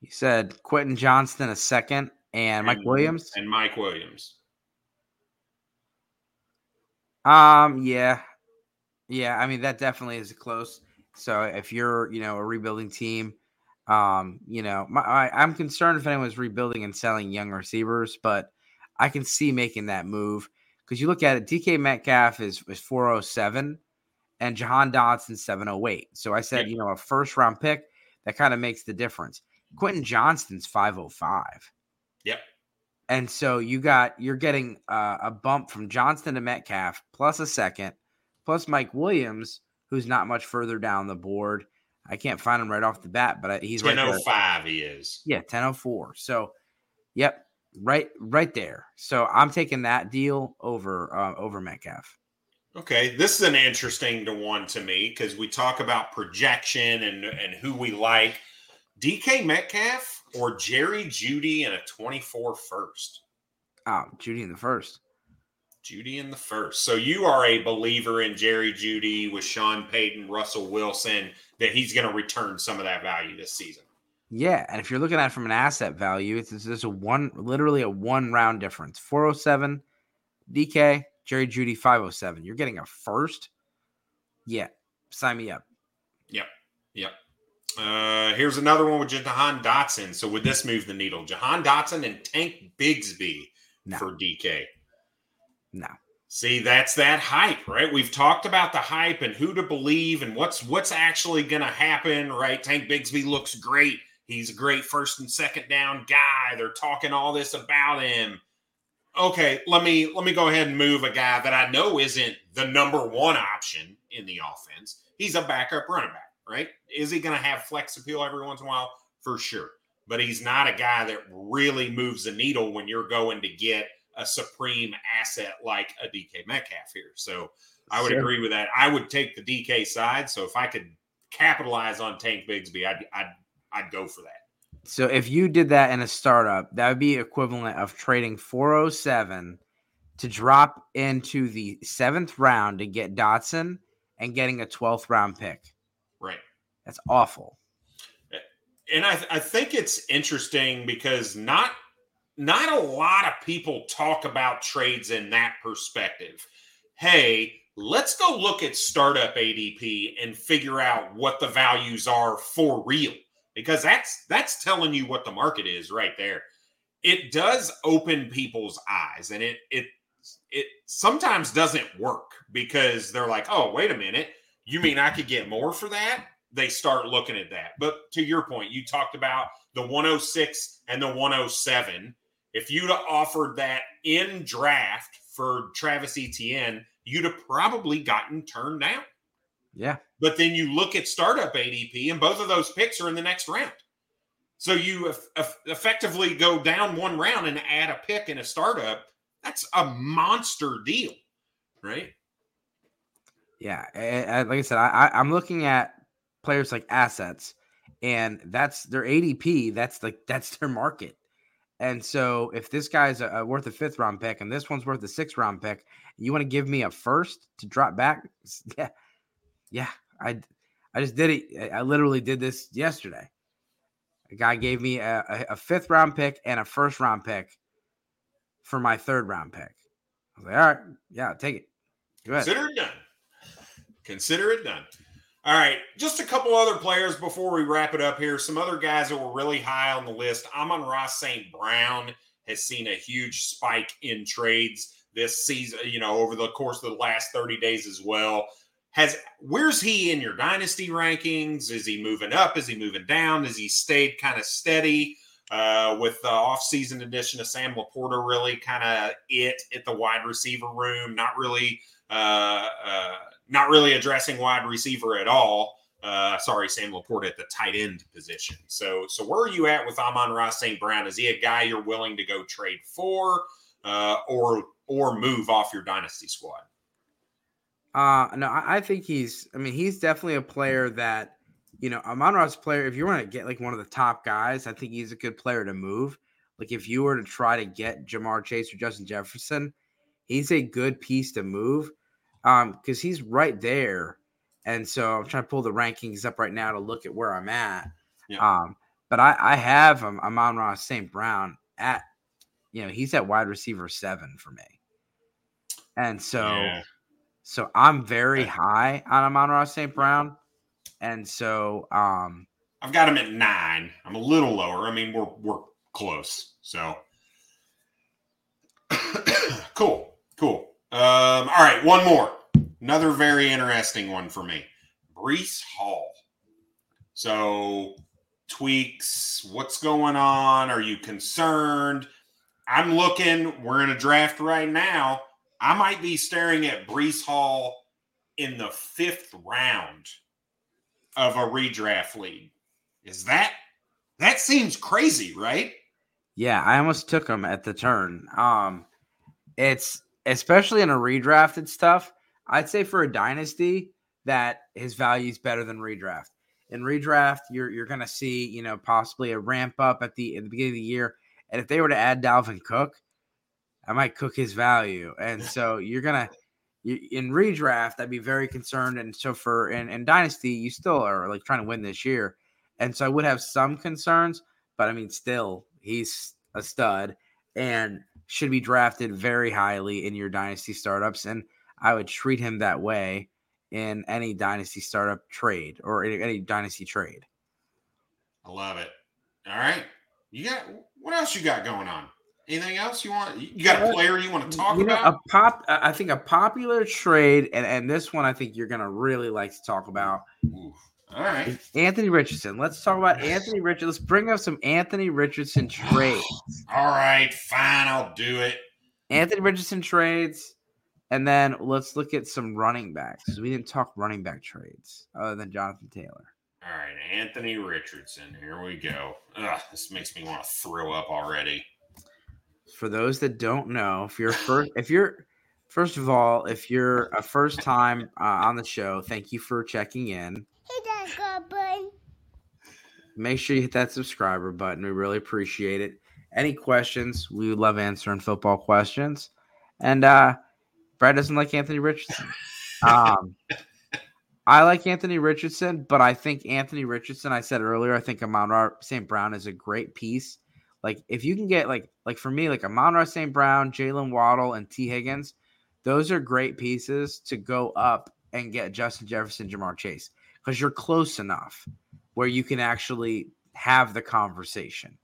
You said Quentin Johnston a second and, and Mike Williams and Mike Williams. Um, yeah, yeah. I mean, that definitely is close. So if you're, you know, a rebuilding team, um, you know, my, I, I'm concerned if anyone's rebuilding and selling young receivers, but I can see making that move because you look at it. DK Metcalf is is 407, and Jahan Dotson 708. So I said, you know, a first round pick that kind of makes the difference. Quentin Johnston's 505. Yep. And so you got you're getting uh, a bump from Johnston to Metcalf plus a second, plus Mike Williams, who's not much further down the board. I can't find him right off the bat, but he's 1005 right he is. Yeah, 1004. So, yep, right right there. So I'm taking that deal over uh, over Metcalf. Okay, this is an interesting one to me because we talk about projection and and who we like. DK Metcalf or Jerry Jeudy in a 24 first? Oh, Jeudy in the first. Jeudy in the first. So you are a believer in Jerry Jeudy with Sean Payton, Russell Wilson, that he's going to return some of that value this season. Yeah, and if you're looking at it from an asset value, it's there's a one literally a one round difference. 407 DK, Jerry Jeudy, 507. You're getting a first? Yeah. Sign me up. Yep. Yep. Uh, here's another one with Jahan Dotson. So would this move the needle? Jahan Dotson and Tank Bigsby no. for DK. No. See, that's that hype, right? We've talked about the hype and who to believe and what's what's actually going to happen, right? Tank Bigsby looks great. He's a great first and second down guy. They're talking all this about him. Okay, let me let me go ahead and move a guy that I know isn't the number one option in the offense. He's a backup running back right? Is he going to have flex appeal every once in a while? For sure. But he's not a guy that really moves the needle when you're going to get a supreme asset like a DK Metcalf here. So I would sure. agree with that. I would take the DK side. So if I could capitalize on Tank Bigsby, I'd, I'd, I'd go for that. So if you did that in a startup, that would be equivalent of trading 407 to drop into the seventh round to get Dotson and getting a 12th round pick. That's awful. And I, I think it's interesting because not not a lot of people talk about trades in that perspective. Hey, let's go look at startup ADP and figure out what the values are for real because that's that's telling you what the market is right there. It does open people's eyes and it it it sometimes doesn't work because they're like, "Oh, wait a minute. You mean I could get more for that?" They start looking at that. But to your point, you talked about the 106 and the 107 if you'd have offered that in draft for Travis Etienne, you'd have probably gotten turned down. Yeah. But then you look at startup ADP, and both of those picks are in the next round. So you effectively go down one round and add a pick in a startup. That's a monster deal, right? Yeah. Like I said, I, I'm looking at players like assets, and that's their ADP. That's like <laughs> that's their market. And so, if this guy's a, a worth a fifth round pick and this one's worth a sixth round pick, you want to give me a first to drop back? <laughs> Yeah, yeah. I I just did it. I literally did this yesterday. A guy gave me a, a, a fifth round pick and a first round pick for my third round pick. I was like, all right, yeah, take it. Consider it done. Consider it done. All right, just a couple other players before we wrap it up here. Some other guys that were really high on the list. Amon-Ra St. Brown has seen a huge spike in trades this season, you know, over the course of the last 30 days as well. Has where's he in your dynasty rankings? Is he moving up? Is he moving down? Has he stayed kind of steady? Uh, with the offseason addition of Sam LaPorta, really kind of it at the wide receiver room, not really uh, uh, not really addressing wide receiver at all. Uh, sorry, Sam LaPorta at the tight end position. So, so where are you at with Amon-Ra St. Brown? Is he a guy you're willing to go trade for, uh, or or move off your dynasty squad? Uh no, I think he's. I mean, he's definitely a player that you know, Amon-Ra's player. If you want to get like one of the top guys, I think he's a good player to move. Like if you were to try to get Ja'Marr Chase or Justin Jefferson, he's a good piece to move um, because he's right there. And so I'm trying to pull the rankings up right now to look at where I'm at. Yeah. Um, but I, I have him, Amon-Ra St. Brown at, you know, he's at wide receiver seven for me. And so, yeah. so I'm very high on Amon-Ra St. Brown. And so, um, I've got him at nine. I'm a little lower. I mean, we're, we're close. So <coughs> cool. Cool. Um, all right, one more. Another very interesting one for me. Breece Hall. So tweaks, what's going on? Are you concerned? I'm looking, we're in a draft right now. I might be staring at Breece Hall in the fifth round of a redraft league. Is that that seems crazy, right? Yeah, I almost took him at the turn. Um it's especially in a redrafted stuff, I'd say for a dynasty that his value is better than redraft. In redraft, you're you're gonna see, you know, possibly a ramp up at the at the beginning of the year. And if they were to add Dalvin Cook, I might cook his value. And so you're gonna you, in redraft, I'd be very concerned. And so for in, in dynasty, you still are like trying to win this year. And so I would have some concerns, but I mean, still, he's a stud. And should be drafted very highly in your dynasty startups. And I would treat him that way in any dynasty startup trade or any dynasty trade. I love it. All right. You got what else you got going on? Anything else you want? You got a player you want to talk you know, about? A pop I think a popular trade, and, and this one I think you're gonna really like to talk about. Oof. All right. Anthony Richardson. Let's talk about Anthony Richardson. Let's bring up some Anthony Richardson trades. All right, fine, I'll do it. Anthony Richardson trades. And then let's look at some running backs. We didn't talk running back trades other than Jonathan Taylor. All right, Anthony Richardson. Here we go. Ugh, this makes me want to throw up already. For those that don't know, if you're first, if you're first of all, if you're a first time uh, on the show, thank you for checking in. Make sure you hit that subscriber button. We really appreciate it. Any questions? We would love answering football questions. And uh Brad doesn't like Anthony Richardson. Um, <laughs> I like Anthony Richardson, but I think Anthony Richardson, I said earlier, I think Amon St. Brown is a great piece. Like if you can get like like for me, like Amon St. Brown, Jaylen Waddle, and Tee Higgins, those are great pieces to go up and get Justin Jefferson, Ja'Marr Chase, because you're close enough where you can actually have the conversation.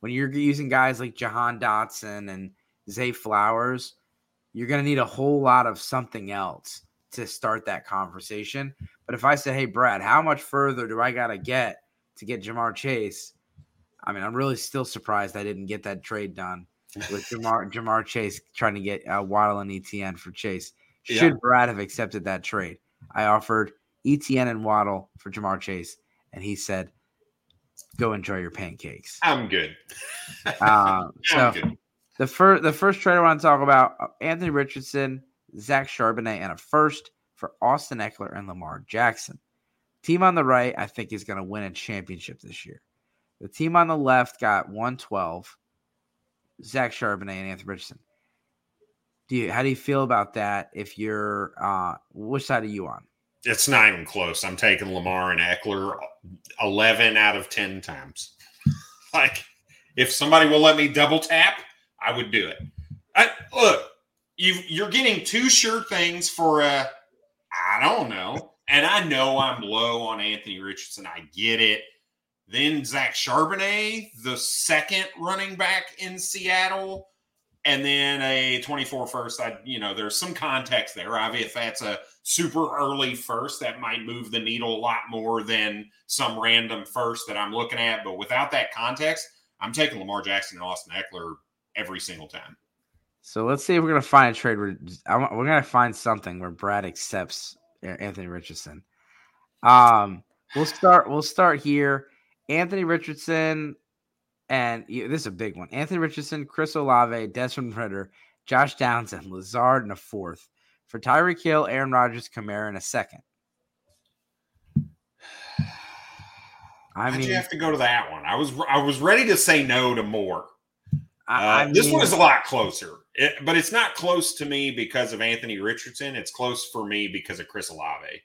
When you're using guys like Jahan Dotson and Zay Flowers, you're going to need a whole lot of something else to start that conversation. But if I say, hey, Brad, how much further do I got to get to get Ja'Marr Chase? I mean, I'm really still surprised I didn't get that trade done with Ja'Marr, <laughs> Ja'Marr Chase trying to get uh, Waddle and Etienne for Chase. Should yeah. Brad have accepted that trade? I offered Etienne and Waddle for Ja'Marr Chase, and he said, go enjoy your pancakes. I'm good. <laughs> uh, so I'm good. the first the first trade I want to talk about uh, Anthony Richardson, Zach Charbonnet, and a first for Austin Ekeler and Lamar Jackson. Team on the right, I think, is going to win a championship this year. The team on the left got 112, Zach Charbonnet and Anthony Richardson. Do you how do you feel about that if you're uh which side are you on? It's not even close. I'm taking Lamar and Ekeler 11 out of 10 times. <laughs> like, if somebody will let me double tap, I would do it. I, look, you you're getting two sure things for a, I don't know. And I know I'm low on Anthony Richardson. I get it. Then Zach Charbonnet, the second running back in Seattle, and then a 24 first. I, you know, there's some context there. Obviously, if that's a super early first, that might move the needle a lot more than some random first that I'm looking at. But without that context, I'm taking Lamar Jackson and Austin Ekeler every single time. So let's see if we're gonna find a trade where we're gonna find something where Brad accepts Anthony Richardson. Um, we'll start. We'll start here. Anthony Richardson, and this is a big one. Anthony Richardson, Chris Olave, Desmond Ridder, Josh Downs, and Lazard in a fourth for Tyreek Hill, Aaron Rodgers, Kamara in a second. I mean, you have to go to that one. I was I was ready to say no to more. I, uh, mean, this one is a lot closer, it, but it's not close to me because of Anthony Richardson. It's close for me because of Chris Olave.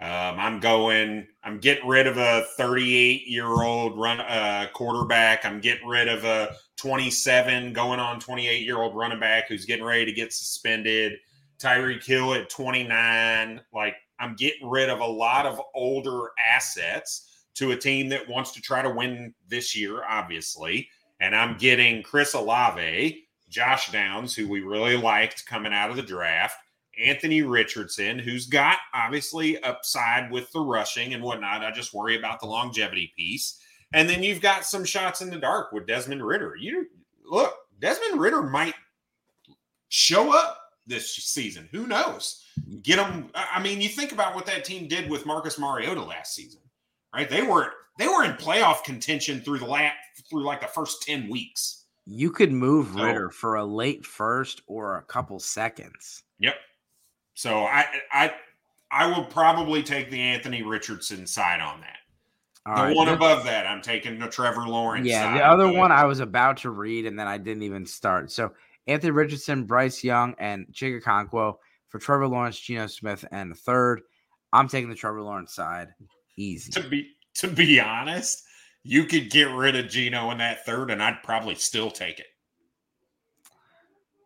Um, I'm going. I'm getting rid of a 38 year old run uh, quarterback. I'm getting rid of a 27 going on 28 year old running back who's getting ready to get suspended. Tyreek Hill at 29. Like I'm getting rid of a lot of older assets to a team that wants to try to win this year, obviously. And I'm getting Chris Olave, Josh Downs, who we really liked coming out of the draft, Anthony Richardson, who's got obviously upside with the rushing and whatnot. I just worry about the longevity piece. And then you've got some shots in the dark with Desmond Ridder. You look, Desmond Ridder might show up this season. Who knows? Get them. I mean, you think about what that team did with Marcus Mariota last season, right? They were they were in playoff contention through the last through like the first ten weeks. You could move so, Ridder for a late first or a couple seconds. Yep. So I I I will probably take the Anthony Richardson side on that. All the right. one above that, I'm taking the Trevor Lawrence. Yeah, the other one I was about to read and then I didn't even start. So Anthony Richardson, Bryce Young, and Chig Okonkwo for Trevor Lawrence, Geno Smith, and the third. I'm taking the Trevor Lawrence side. Easy. To be to be honest, you could get rid of Geno in that third, and I'd probably still take it.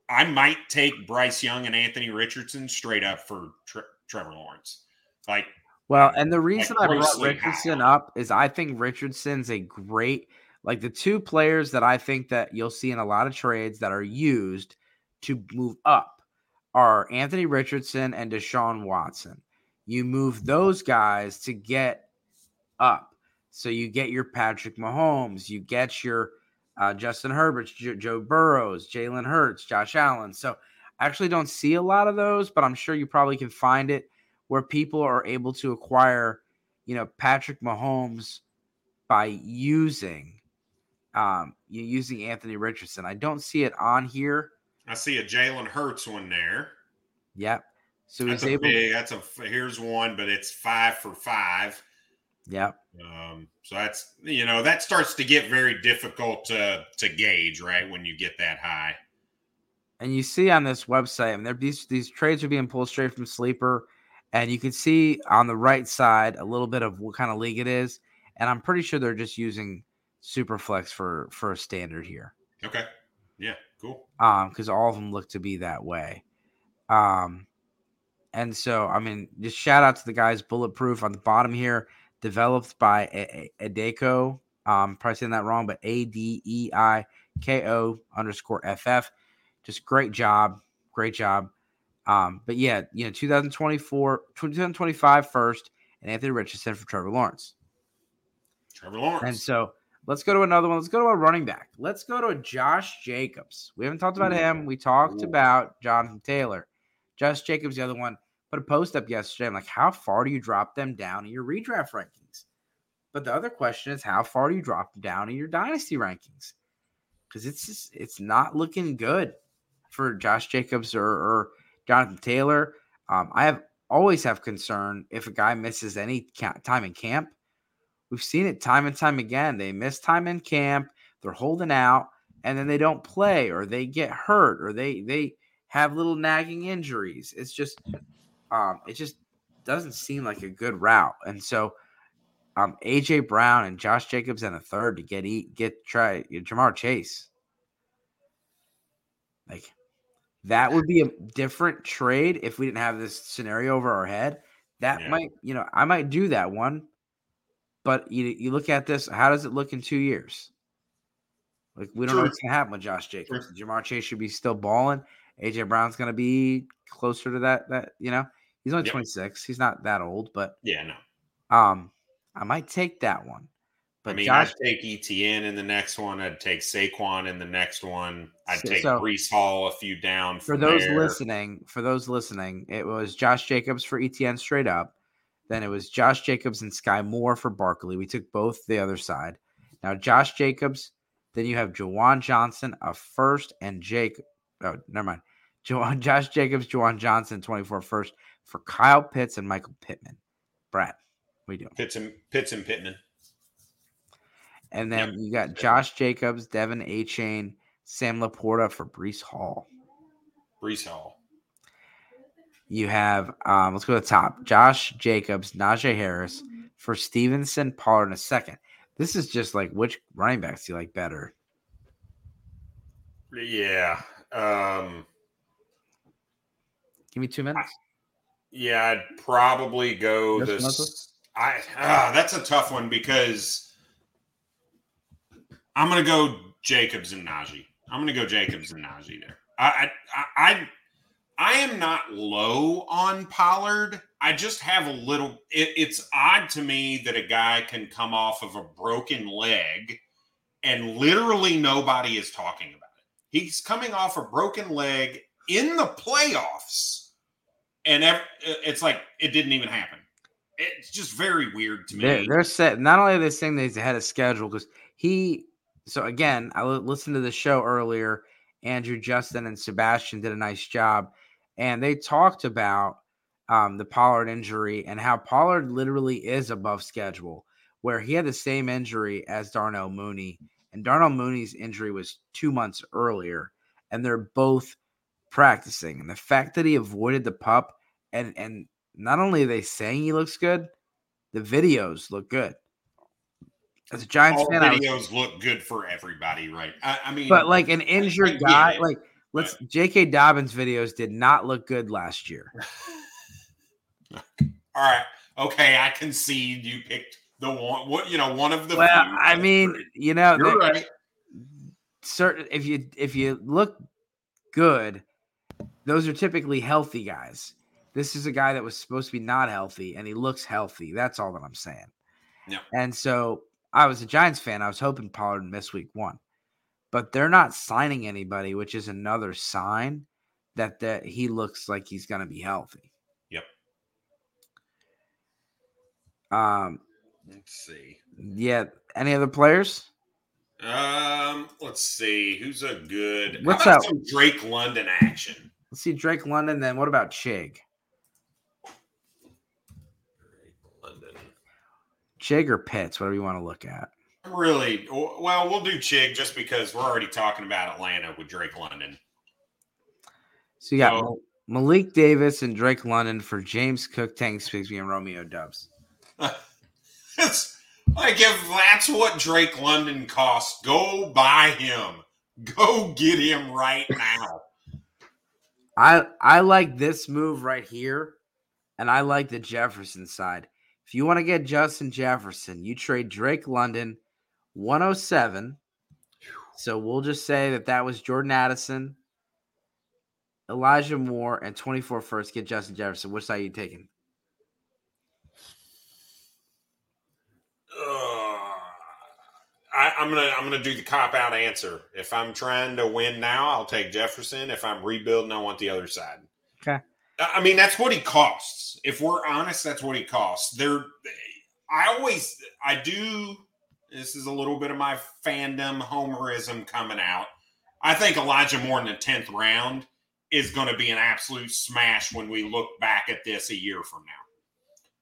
I might take Bryce Young and Anthony Richardson straight up for Tre- Trevor Lawrence. Like, well, and the reason like I brought Richardson high. up is I think Richardson's a great like the two players that I think that you'll see in a lot of trades that are used to move up are Anthony Richardson and Deshaun Watson. You move those guys to get up. So you get your Patrick Mahomes, you get your uh, Justin Herbert, Joe Burrows, Jalen Hurts, Josh Allen. So I actually don't see a lot of those, but I'm sure you probably can find it where people are able to acquire, you know, Patrick Mahomes by using um, you using Anthony Richardson. I don't see it on here. I see a Jalen Hurts one there. Yep. So that's he's able. Big, that's a here's one, but it's five for five. Yep. Um, so that's you know that starts to get very difficult to to gauge, right? When you get that high. And you see on this website, I mean, these these trades are being pulled straight from Sleeper, and you can see on the right side a little bit of what kind of league it is. And I'm pretty sure they're just using Superflex for for a standard here. Okay. Yeah. Cool. Um, because all of them look to be that way. Um, and so I mean, just shout out to the guys Bulletproof on the bottom here developed by Adeiko. Um, probably saying that wrong, but A D E I K O underscore FF. Just great job. Great job. Um, but yeah, you know, 2024, 2025 first, and Anthony Richardson for Trevor Lawrence. Trevor Lawrence. And so let's go to another one. Let's go to a running back. Let's go to Josh Jacobs. We haven't talked about Ooh. him. We talked Ooh. about Jonathan Taylor. Josh Jacobs, the other one put a post up yesterday. I'm like, how far do you drop them down in your redraft rankings? But the other question is, how far do you drop them down in your dynasty rankings? Because it's just, it's not looking good for Josh Jacobs or, or Jonathan Taylor. Um, I have always have concern if a guy misses any time in camp. We've seen it time and time again. They miss time in camp, they're holding out, and then they don't play or they get hurt or they they have little nagging injuries. It's just um, it just doesn't seem like a good route. And so um, AJ Brown and Josh Jacobs and a third to get eat get try Ja'Marr Chase. Like that would be a different trade if we didn't have this scenario over our head. That yeah. might, you know, I might do that one. But you you look at this, how does it look in two years? Like we don't True. know what's gonna happen with Josh Jacobs. True. Ja'Marr Chase should be still balling. AJ Brown's gonna be closer to that. That you know, he's only yep. 26. He's not that old, but yeah, no. Um, I might take that one. But I mean, Josh, I'd take Etienne in the next one. I'd take Saquon in the next one. I'd take so, Breece Hall a few down. For those there. listening, for those listening, it was Josh Jacobs for Etienne straight up. Then it was Josh Jacobs and Skyy Moore for Barkley. We took both the other side. Now Josh Jacobs. Then you have Juwan Johnson, a first, and Jake. Oh, never mind. Juwan, Josh Jacobs, Juwan Johnson, 24 first for Kyle Pitts and Michael Pittman. Brad, we do? Pitts and Pitts and Pittman. And then yep. you got Josh Jacobs, De'Von Achane, Sam LaPorta for Breece Hall. Breece Hall. You have um, let's go to the top. Josh Jacobs, Najee Harris for Stevenson, Pollard in a second. This is just like which running backs do you like better? Yeah. Um Give me two minutes. I, yeah, I'd probably go this. I ah, that's a tough one because I'm going to go Jacobs and Najee. I'm going to go Jacobs and Najee there. I, I, I, I am not low on Pollard. I just have a little. It, it's odd to me that a guy can come off of a broken leg, and literally nobody is talking about it. He's coming off a broken leg in the playoffs, and it's like it didn't even happen. It's just very weird to me. They're, they're set. Not only are they saying that he's ahead of schedule because he so again, I listened to the show earlier. Andrew, Justin, and Sebastian did a nice job, and they talked about um, the Pollard injury and how Pollard literally is above schedule, where he had the same injury as Darnell Mooney, and Darnell Mooney's injury was two months earlier, and they're both practicing. And the fact that he avoided the pup, and and not only are they saying he looks good, the videos look good as a Giants All fan, videos was, look good for everybody, right? I, I mean, but like an injured guy, like let's J.K. Dobbins videos did not look good last year. <laughs> All right, okay, I concede you picked the one. What you know, one of the. Well, I mean, you know, you're right. Certain if you if you look good, those are typically healthy guys. This is a guy that was supposed to be not healthy, and he looks healthy. That's all that I'm saying. Yeah. And so I was a Giants fan. I was hoping Pollard would miss week one, but they're not signing anybody, which is another sign that that he looks like he's going to be healthy. Yep. Um, let's see. Yeah. Any other players? Um, let's see. Who's a good? What's up? Drake London action. Let's see Drake London. Then what about Chig? Chig or Pitts, whatever you want to look at. Really? Well, we'll do Chig just because we're already talking about Atlanta with Drake London. So you got so, Malik Davis and Drake London for James Cook, Tank Bigsby, and Romeo Doubs. <laughs> it's like if that's what Drake London costs, go buy him. Go get him right now. I I like this move right here, and I like the Jefferson side. If you want to get Justin Jefferson, you trade Drake London 107. So we'll just say that that was Jordan Addison, Elijah Moore, and 24 first. Get Justin Jefferson. Which side are you taking? I, am gonna I'm gonna do the cop out answer. If I'm trying to win now, I'll take Jefferson. If I'm rebuilding, I want the other side. Okay. I mean, that's what he costs. If we're honest, that's what he costs. There, I always I do. This is a little bit of my fandom homerism coming out. I think Elijah Moore in the tenth round is going to be an absolute smash when we look back at this a year from now.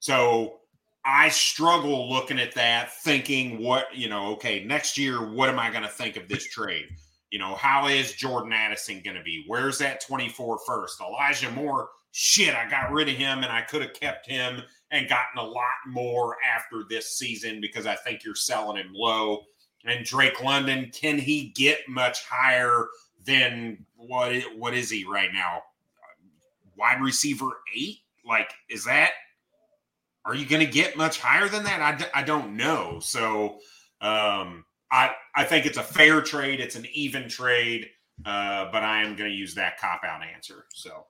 So I struggle looking at that, thinking what, you know, okay, next year, what am I going to think of this trade? You know, how is Jordan Addison going to be? Where's that 24 first? Elijah Moore, shit, I got rid of him and I could have kept him and gotten a lot more after this season because I think you're selling him low. And Drake London, can he get much higher than what? What is he right now? Wide receiver eight? Like, is that are you going to get much higher than that? I d- I don't know. So um, I I think it's a fair trade. It's an even trade, uh, but I am going to use that cop out answer. So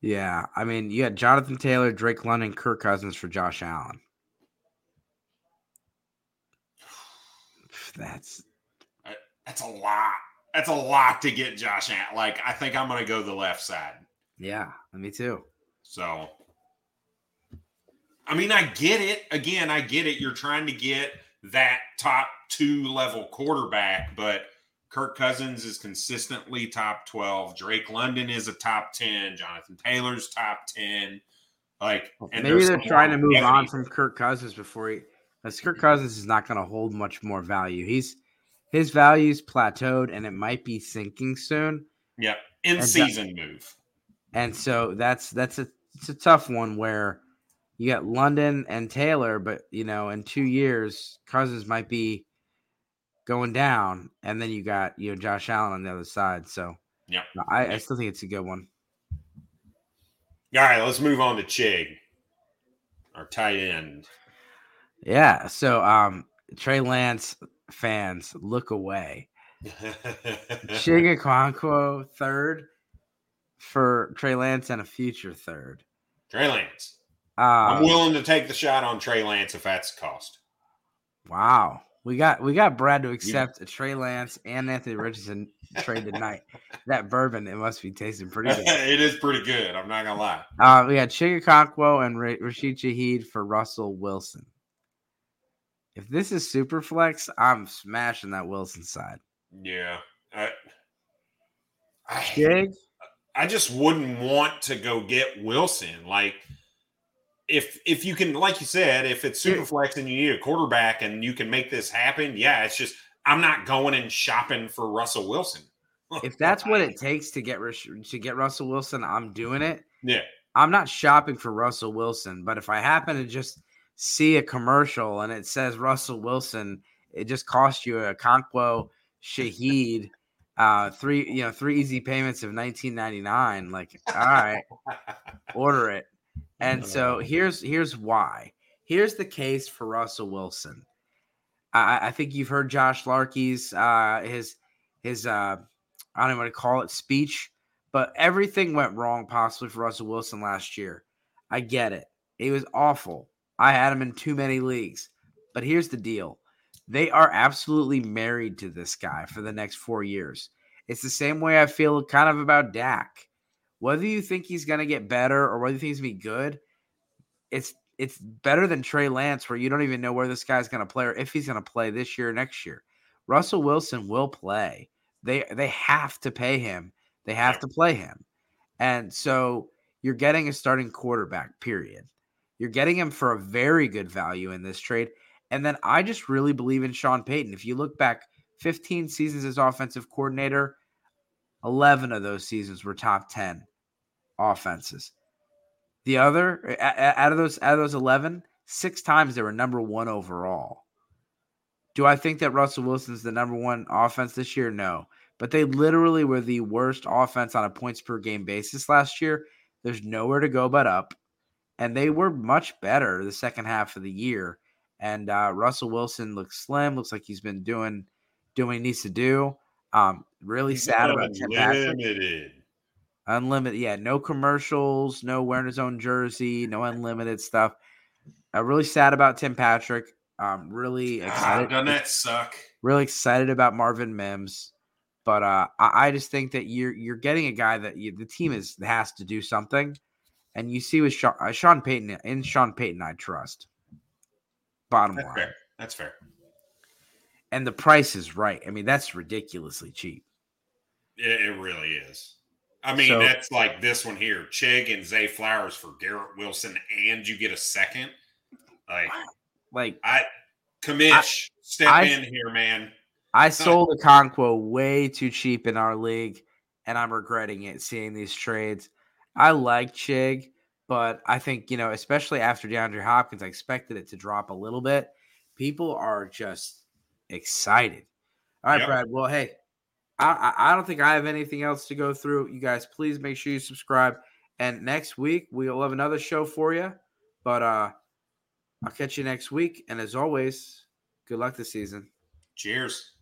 yeah, I mean, you had Jonathan Taylor, Drake London, Kirk Cousins for Josh Allen. That's that's a lot. That's a lot to get Josh at. Like I think I'm going to go the left side. Yeah, me too. So I mean, I get it. Again, I get it. You're trying to get that top two level quarterback, but Kirk Cousins is consistently top 12. Drake London is a top 10. Jonathan Taylor's top 10. Like, maybe they're trying to move on from Kirk Cousins before he, because Kirk Cousins is not going to hold much more value. He's his value's plateaued and it might be sinking soon. Yeah, in and season that, move. And so that's that's a it's a tough one where you got London and Taylor, but you know, in two years, Cousins might be going down, and then you got you know Josh Allen on the other side. So yeah, I, I still think it's a good one. All right, let's move on to Chig, our tight end. Yeah, so um, Trey Lance fans, look away. Chig <laughs> Okonkwo third for Trey Lance and a future third. Trey Lance. I'm um, willing to take the shot on Trey Lance if that's the cost. Wow. We got we got Brad to accept yeah. a Trey Lance and Anthony Richardson trade tonight. <laughs> that bourbon, it must be tasting pretty good. <laughs> it is pretty good. I'm not gonna lie. Uh, we got Chig and R- Rashid Shaheed for Russell Wilson. If this is super flex, I'm smashing that Wilson side. Yeah. I, I, I just wouldn't want to go get Wilson. Like – if if you can, like you said, if it's super flex and you need a quarterback and you can make this happen, yeah, it's just I'm not going and shopping for Russell Wilson. <laughs> if that's what it takes to get to get Russell Wilson, I'm doing it. Yeah, I'm not shopping for Russell Wilson, but if I happen to just see a commercial and it says Russell Wilson, it just cost you Okonkwo Shaheed uh three you know three easy payments of 1999 like all right <laughs> order it and so here's here's why. Here's the case for Russell Wilson. I, I think you've heard Josh Larkey's uh, his his uh, I don't even want to call it speech, but everything went wrong possibly for Russell Wilson last year. I get it. It was awful. I had him in too many leagues. But here's the deal. They are absolutely married to this guy for the next four years. It's the same way I feel kind of about Dak whether you think he's going to get better or whether you think he's going to be good, it's it's better than Trey Lance, where you don't even know where this guy's going to play or if he's going to play this year or next year. Russell Wilson will play. They they have to pay him. They have to play him. And so you're getting a starting quarterback, period. You're getting him for a very good value in this trade. And then I just really believe in Sean Payton. If you look back 15 seasons as offensive coordinator, 11 of those seasons were top 10 offenses. The other out of those out of those 11, six times they were number 1 overall. Do I think that Russell Wilson's the number 1 offense this year? No. But they literally were the worst offense on a points per game basis last year. There's nowhere to go but up. And they were much better the second half of the year. And uh, Russell Wilson looks slim, looks like he's been doing doing what he needs to do. Um, really he's sad about Tim Patrick. Unlimited, yeah, no commercials, no wearing his own jersey, no unlimited stuff. I'm really sad about Tim Patrick. Um, really <laughs> ah, excited. Doesn't that suck? Really excited about Marvin Mims, but uh, I, I, just think that you're you're getting a guy that you, the team is has to do something, and you see with Sean, uh, Sean Payton in Sean Payton, I trust. Bottom that's line, fair. that's fair. And the price is right. I mean, that's ridiculously cheap. It, it really is. I mean, so, that's like this one here: Chig and Zay Flowers for Garrett Wilson, and you get a second. Like, like I, Kamish, I, step I, in here, man. I sold a Okonkwo way too cheap in our league, and I'm regretting it. Seeing these trades, I like Chig, but I think you know, especially after DeAndre Hopkins, I expected it to drop a little bit. People are just excited. All right, yep. Brad. Well, hey, I, I don't think I have anything else to go through. You guys, please make sure you subscribe. And next week we'll have another show for you. But uh I'll catch you next week. And as always, good luck this season. Cheers.